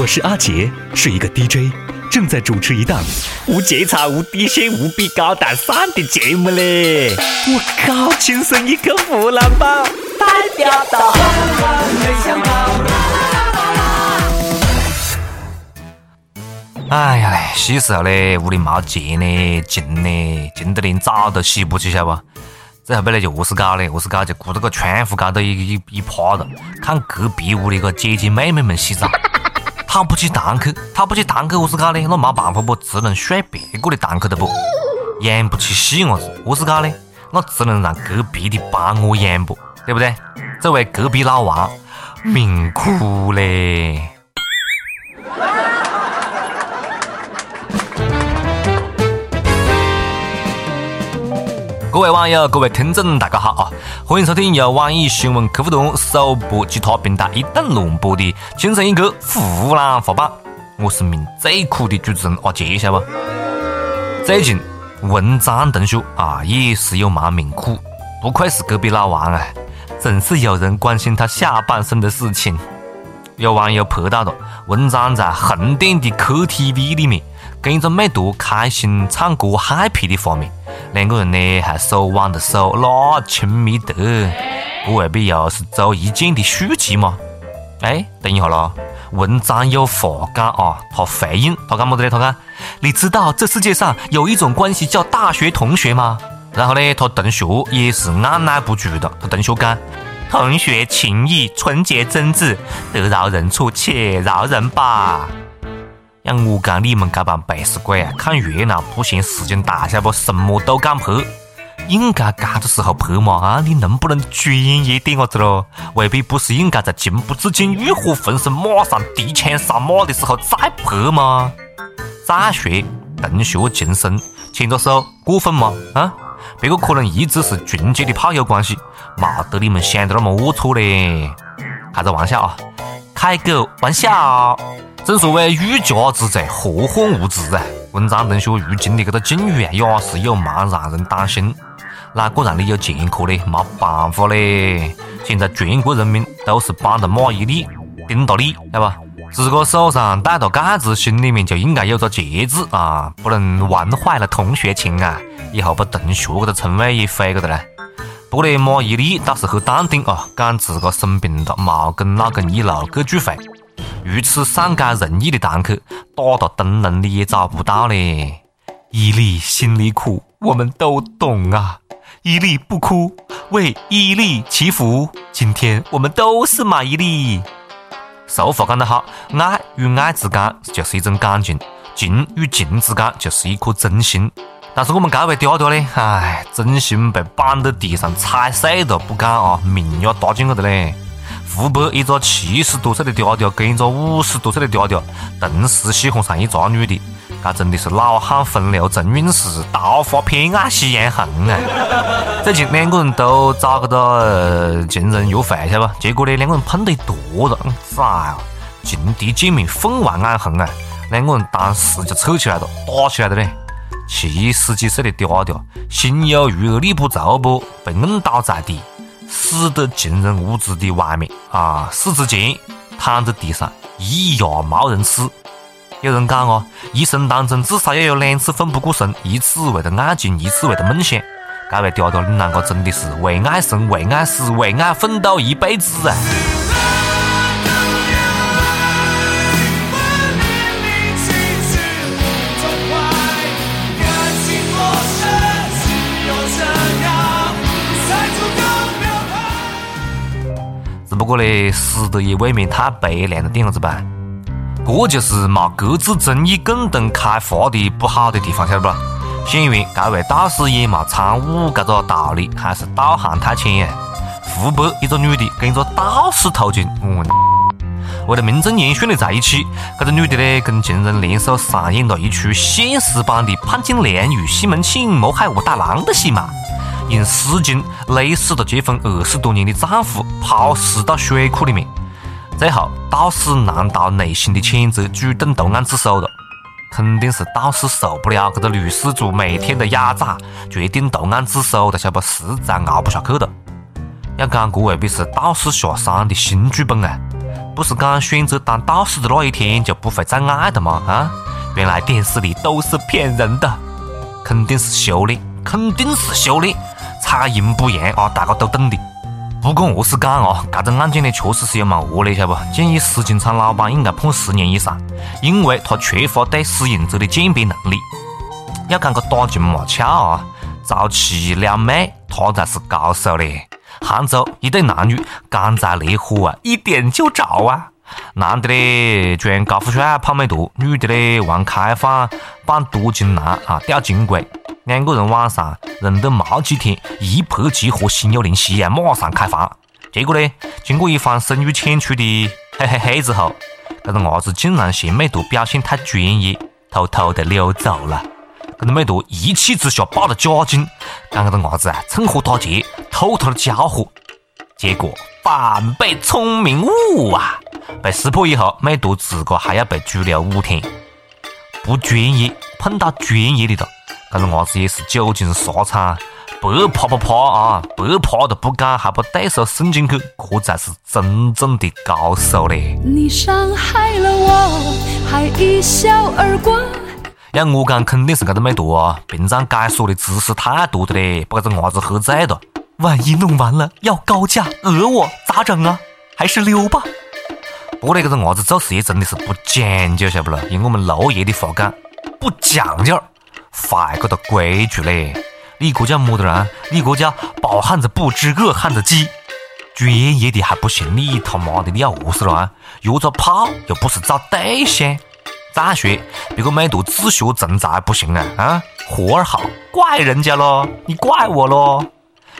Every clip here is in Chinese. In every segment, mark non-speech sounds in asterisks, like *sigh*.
我是阿杰，是一个 DJ，正在主持一档无节操、无底线、无比高大上的节目嘞！我靠，亲生一个湖南宝，代表到。哎呀嘞，洗时候嘞，屋里没钱呢，静呢，静得连澡都洗不起，晓得不？最后背呢就何是搞嘞？何是搞？就顾到个窗户高头一一一趴着，看隔壁屋的个姐姐妹妹们洗澡，他不起堂口，他不起堂口，何是搞呢？那没办法不，只能睡别个的堂口的不？养不起细伢子，何是搞呢？那只能让隔壁的帮我养不？对不对？这位隔壁老王命苦嘞。各位网友，各位听众，大家好啊！欢迎收听由网易新闻客户端首播其他平台一档乱播的《精神一刻湖南话版》，我是命最苦的主持人阿杰，晓得不？最近文章同学啊，也是有蛮命苦，不愧是隔壁老王啊，总是有人关心他下半身的事情。有网友拍到了文章在横店的 KTV 里面，跟一个美图开心唱歌 happy 的画面。两个人呢还手挽着手，那亲密得，不未必又是周一见的续集吗？哎，等一下咯，文章有话讲啊，他回应，他讲么子嘞？他讲，你知道这世界上有一种关系叫大学同学吗？然后呢，他同学也是按捺不住的，他同学讲，同学情谊纯洁真挚，得饶人处且饶人吧。像我讲你们这帮背时鬼啊，看热闹不嫌事情大，晓得不？什么都敢拍，应该这个时候拍嘛啊！你能不能专业点啊子咯？未必不是应该在情不自禁、欲火焚身、马上提枪杀马的时候再拍吗？再说同学情深，牵着手过分吗？啊？别个可能一直是纯洁的炮友关系，没得你们想的那么龌龊嘞。开个玩笑啊，开个玩笑。正所谓欲加之罪，何患无辞啊！文章同学如今的这个境遇啊，也是有蛮让人担心。哪个让你有前科嘞？没办法嘞！现在全国人民都是帮着马伊琍盯着你，对吧？自个手上戴着戒指，心里面就应该有个节制啊，不能玩坏了同学情啊！以后把同学这个称谓也废个的嘞。不过呢，马伊琍倒是很淡定啊，讲自个生病了，没跟老公一路去聚会。如此善解人意的堂客，打到灯笼里也找不到嘞。伊琍心里苦，我们都懂啊。伊琍不哭，为伊琍祈福。今天我们都是马伊琍。俗话讲得好，爱与爱之间就是一种感情，情与情之间就是一颗真心。但是我们这位嗲嗲呢，唉，真心被绑在地上踩碎了不讲啊，命也搭进去的嘞。湖北一个七十多岁的嗲嗲跟一个五十多岁的嗲嗲同时喜欢上一个女的，这真的是老汉风流正韵事，桃花偏爱夕阳红啊！最近两个人都找个个情人约会，晓得吧？结果呢，两个人碰到一坨了，咋呀？情敌见面，分外眼红啊！两个人当时就吵起来了，打起来了嘞！七十几岁的嗲嗲，心有余而力不足不，被摁倒在地。死得尽人无知的外面啊！死之前躺在地上，一牙没人死。有人讲哦，一生当中至少要有两次奋不顾身，一次为了爱情，一次为了梦想。这位嗲嗲，你啷个真的是为爱生，为爱死，为爱奋斗一辈子啊！只不过呢，死的也未免太悲凉了点子吧？这就是没各自争议、共同开发的不好的地方，晓得不？显然，这位道士也没参悟这个道理，还是道行太浅！湖北一个女的跟一个道士偷情，我为了名正言顺的在一起，这个女的呢跟情人联手上演了一出现实版的潘金莲与西门庆谋害武大郎的戏码。用丝巾勒死了结婚二十多年的丈夫，抛尸到水库里面。最后，道士难逃内心的谴责，主动投案自首了。肯定是道士受不了这个女施主每天的压榨，决定投案自首的，晓得不？实在熬不下去了。要讲这未必是道士下山的新剧本啊！不是讲选择当导师的那一天就不会再爱的吗？啊，原来电视里都是骗人的，肯定是修炼，肯定是修炼，才赢不赢啊！大家都懂的。不管何是讲啊，这个案件呢确实是有蛮恶劣，晓得不？建议石金厂老板应该判十年以上，因为他缺乏对使用者的鉴别能力。要讲个打情骂俏啊，早期撩妹他才是高手嘞。杭州一对男女干柴烈火啊，一点就着啊！男的嘞穿高富帅泡美图，女的嘞玩开放扮多金男啊钓金龟。两个人晚上认得没几天，一拍即合，心有灵犀啊，马上开房。结果呢，经过一番深入浅出的 *laughs* 嘿嘿嘿之后，这个伢子竟然嫌美图表现太专业，偷偷的溜走了。这个美图一气之下报了假警，讲这个伢子啊趁火打劫，偷偷的家伙。结果反被聪明误啊！被识破以后，美图自个还要被拘留五天。不专业碰到专业的了。这个伢子也是久经沙场，白啪啪啪啊，白啪都不敢，还把对手送进去，这才是真正的高手嘞！你伤害了我，还一笑而过。要我讲，肯定是这个妹坨啊，平常该说的知识太多的嘞，把这个伢子喝醉了。万一弄完了要高价讹我咋整啊？还是溜吧。不过呢，这个伢子做事也真的是不讲究，晓得不咯？用我们娄爷的话讲，不讲究。坏个的规矩嘞！你这叫么子人？你这叫饱汉子不知饿汉子饥。专业的还不行，你他妈的你要饿死了啊！约着炮又不是找对象。再说，别个美图自学成才不行啊！啊，活儿好，怪人家咯，你怪我咯。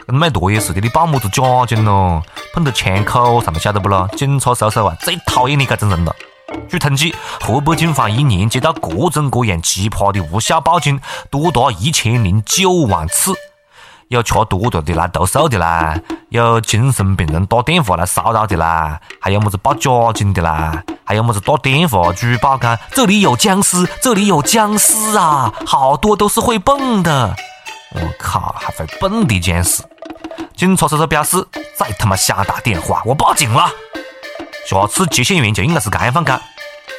跟美图也是的，你报么子假警咯？碰到枪口上面晓得不咯？警察叔叔啊，最讨厌你这种人了。据统计，河北警方一年接到各种各样奇葩的无效报警多达一千零九万次，有吃多了的来投诉的啦，有精神病人打电话来骚扰的啦，还有么子报假警的啦，还有么子打电话举报讲这里有僵尸，这里有僵尸啊，好多都是会蹦的。我靠，还会蹦的僵尸！警察叔叔表示，再他妈瞎打电话，我报警了。下次接线员就应该是这样讲：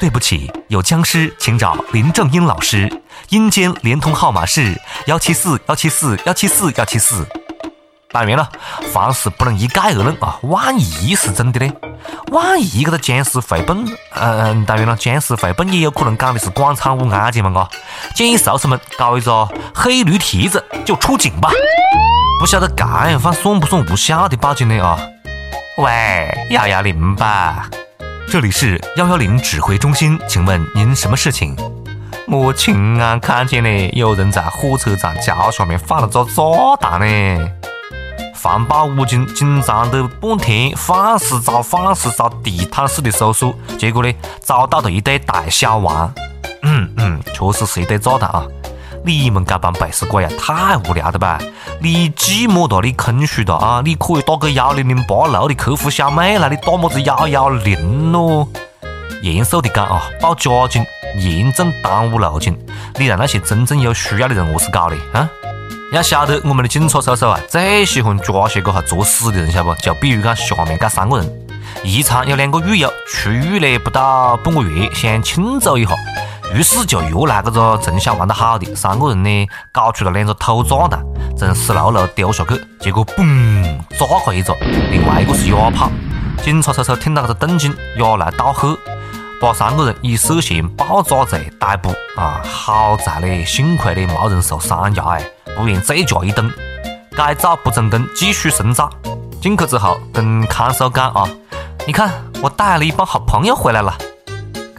对不起，有僵尸，请找林正英老师。阴间联通号码是幺七四幺七四幺七四幺七四。当然了，凡事不能一概而论啊，万一是真的呢？万一这个僵尸会蹦，嗯，当然了，僵尸会蹦也有可能讲的是广场舞案件嘛，嘎。建议叔叔们搞一个黑驴蹄子就出警吧。不晓得这样放算不算无效的报警呢？啊？喂，幺幺零吧，这里是幺幺零指挥中心，请问您什么事情？我亲眼看见呢，有人在火车站桥下面放了个炸弹呢。防暴武警紧张的半天，放肆找，放肆找，地毯式的搜索，结果呢，找到了一对大小王。嗯嗯，确实是一对炸弹啊。你们这帮背时鬼啊，太无聊了吧！你寂寞的，你空虚的啊，你可以打给幺零零八六的客服小妹来，你打么子幺幺零咯？严肃的讲啊，报假警严重耽误路警，你让那些真正有需要的人何是搞的啊？要晓得我们的警察叔叔啊，最喜欢抓些个哈作死的人，晓不？就比如讲下面这三个人，宜昌有两个狱友出狱了不到半个月，想庆祝一下。于是就约来这个从小玩得好的三个人呢，搞出了两个土炸弹，从十六楼丢下去，结果嘣炸开一个，另外一个是哑炮。警察叔叔听到这个动静，也来道贺，把三个人以涉嫌爆炸罪逮捕。啊，好在嘞，幸亏嘞没人受伤呀，哎，不然这家一顿改造不成功，继续深造。进去之后跟看守讲啊，你看我带了一帮好朋友回来了。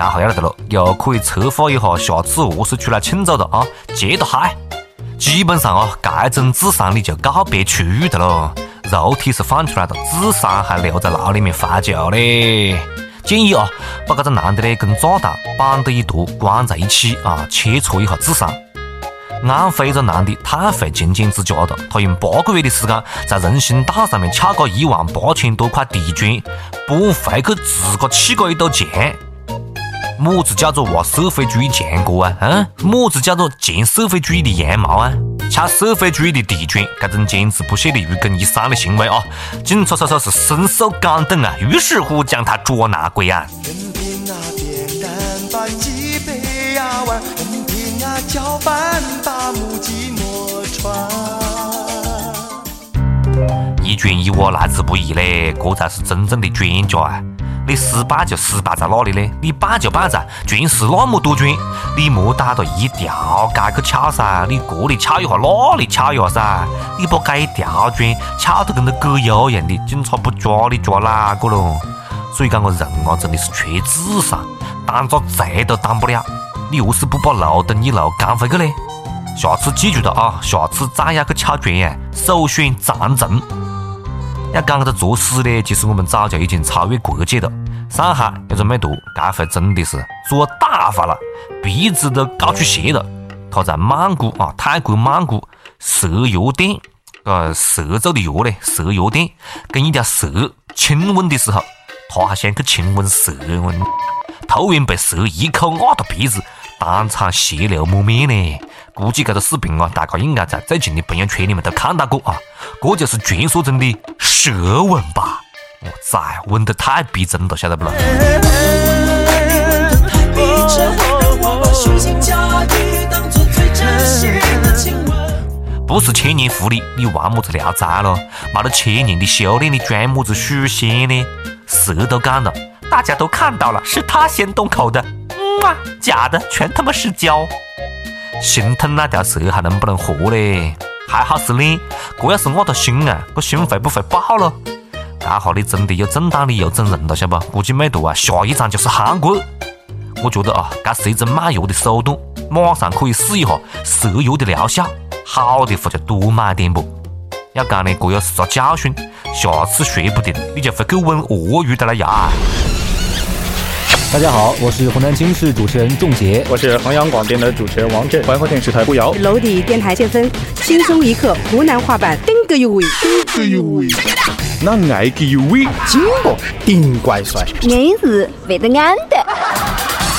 干好了得了，又可以策划一下下次何时出来庆祝的啊！接着嗨，基本上啊，这种智商你就告别区域的了，肉体是放出来的，智商还留在牢里面发酵嘞。建议啊，把这个男的呢跟炸弹绑到一坨，关在一起啊，切磋一下智商。安徽一个男的太会勤俭持家了，他用八个月的时间在人行道上面撬个一万八千多块地砖，搬回去自个砌个一堵墙。么子叫做挖社会主义强国啊？嗯，么子叫做见社会主义的羊毛啊？抢社会主义的地权，这种坚持不懈的愚公移山的行为啊，警察叔叔是深受感动啊，于是乎将他捉拿归案。一砖一瓦来之不易嘞，这才是真正的专家啊！你失败就失败在哪里呢？你败就败在全是那么多砖，你莫带着一条街去撬噻，你这里撬一下，那里撬一下噻，你把这一条拳撬得跟那狗咬一样的，警察不抓你抓哪个咯？所以讲个人啊，真的是缺智商，当个贼都当不了，你何是不把路灯一路赶回去呢？下次记住了啊，下次再要去撬拳呀，首选长城。要讲这作死呢，其实我们早就已经超越国界了。上海要是没毒，这回真的是做大发了，鼻子都搞出血了。他在曼谷啊，泰国曼谷蛇药店，呃，蛇做的药呢，蛇药店跟一条蛇亲吻的时候，他还想去亲吻蛇，突然被蛇一口咬到鼻子，当场血流满面呢。估计这个视频啊，大家应该在最近的朋友圈里面都看到过啊。这就是传说中的蛇吻吧？我崽，吻得太逼真了，晓得不咯？不是千年狐狸，你玩么子聊斋咯？没得千年的修炼，你装么子许仙呢？蛇都讲了，大家都看到了，是他先动口的。嗯啊，假的，全他妈是胶。心疼那条蛇还能不能活嘞？还好是你，这要是我的心啊，这心会不会爆了？这下你真的有正当理由整人了，晓不？估计美图啊，下一站就是韩国。我觉得啊，这是一种卖药的手段，马上可以试一下蛇药的疗效，好的话就多买点不？要讲呢，这又是个教训，下次说不定你就会去问鳄鱼的了呀。大家好，我是湖南经视主持人仲杰，我是衡阳广电的主持人王震，环河电视台顾瑶，娄底电台建芬，轻松一刻湖南话版，顶个有味，顶个有味，那爱个有味，金不顶怪帅，硬是为得安的。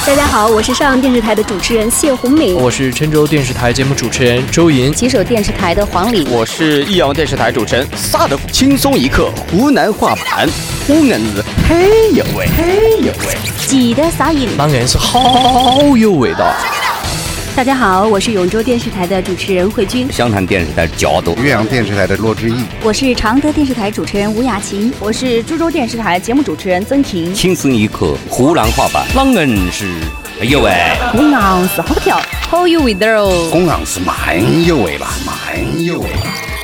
大家好，我是上阳电视台的主持人谢红敏，我是郴州电视台节目主持人周莹，吉首电视台的黄礼，我是益阳电视台主持人萨德，轻松一刻湖南话版，湖南子嘿呦喂，嘿呦喂，记得撒盐，当然是好有味道。大家好，我是永州电视台的主持人慧君，湘潭电视台焦多，岳阳电视台的骆志毅，我是常德电视台主持人吴雅琴，我是株洲电视台节目主持人曾婷。轻松一刻湖南话版，啷硬是有味，公昂是好跳，好有味道哦，公昂是蛮有味吧，蛮有味。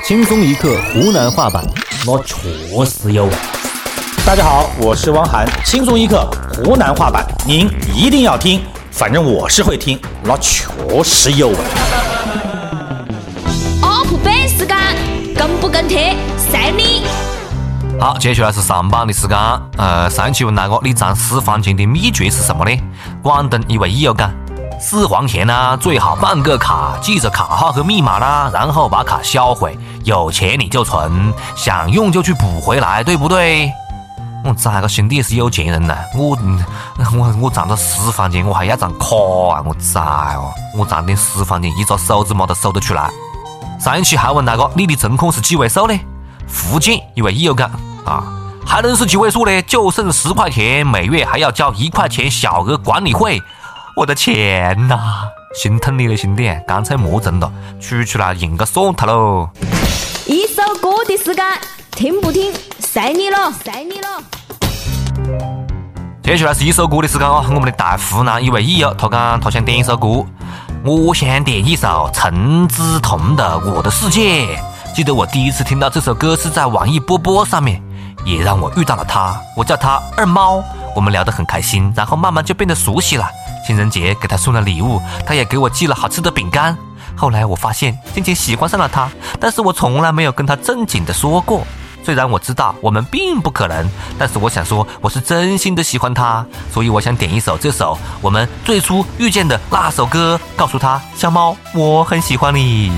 轻松一刻湖南话版，那确实有味。大家好，我是汪涵，轻松一刻湖南话版，您一定要听。反正我是会听，那确实有味。UP 版时间，跟不跟贴，随你。好，接下来是上榜的时间。呃，上期问那个你藏私房钱的秘诀是什么呢？广东一位益友讲，私房钱呢，最好办个卡，记着卡号和密码啦，然后把卡销毁。有钱你就存，想用就去补回来，对不对？我崽个兄弟也是有钱人呐！我我我藏着私房钱，我还要张卡啊！我崽哦！我藏点私房钱，一个手指嘛都数得出来。上一期还问那个你的存款是几位数呢？福建一位益友讲啊，还能是几位数呢？就剩十块钱，每月还要交一块钱小额管理费。我的钱呐！心疼你了兄弟，干脆莫存了，取出来认个算他喽。一首歌的时间，听不听？随你了，随你了。接下来是一首歌的时间啊！我们的大湖南一位益友，他讲他想点一首歌，我想点一首陈梓彤的《我的世界》。记得我第一次听到这首歌是在网易波波上面，也让我遇到了他。我叫他二猫，我们聊得很开心，然后慢慢就变得熟悉了。情人节给他送了礼物，他也给我寄了好吃的饼干。后来我发现渐渐喜欢上了他，但是我从来没有跟他正经的说过。虽然我知道我们并不可能，但是我想说我是真心的喜欢他，所以我想点一首这首我们最初遇见的那首歌，告诉他小猫我很喜欢你。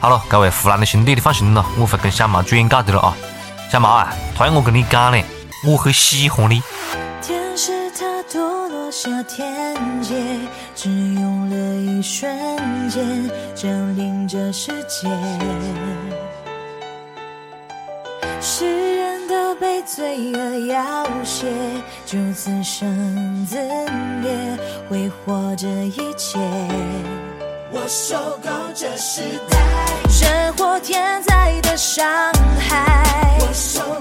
好了，各位湖南的兄弟你放心了，我会跟小猫转告的了啊。小猫啊，同样我跟你讲呢，我很喜欢你。他堕落下天界，只用了一瞬间，这世界。世人都被罪恶要挟，就自生自灭，挥霍这一切。我受够这时代，生或天灾的伤害。我受。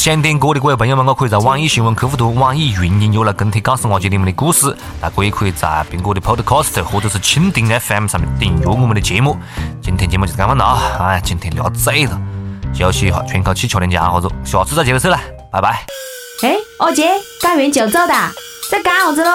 想点歌的各位朋友们，我可以在网易新闻客户端、网易云音乐来跟帖，告诉我姐你们的故事。那我也可以在苹果的 Podcast 或者是蜻蜓 FM 上面订阅我们的节目。今天节目就这么了啊！哎，今天聊醉了，休息一下，喘口气，吃点家伙子，下次再接着说了，拜拜。哎，二姐，干完就走哒，在干啥子喽？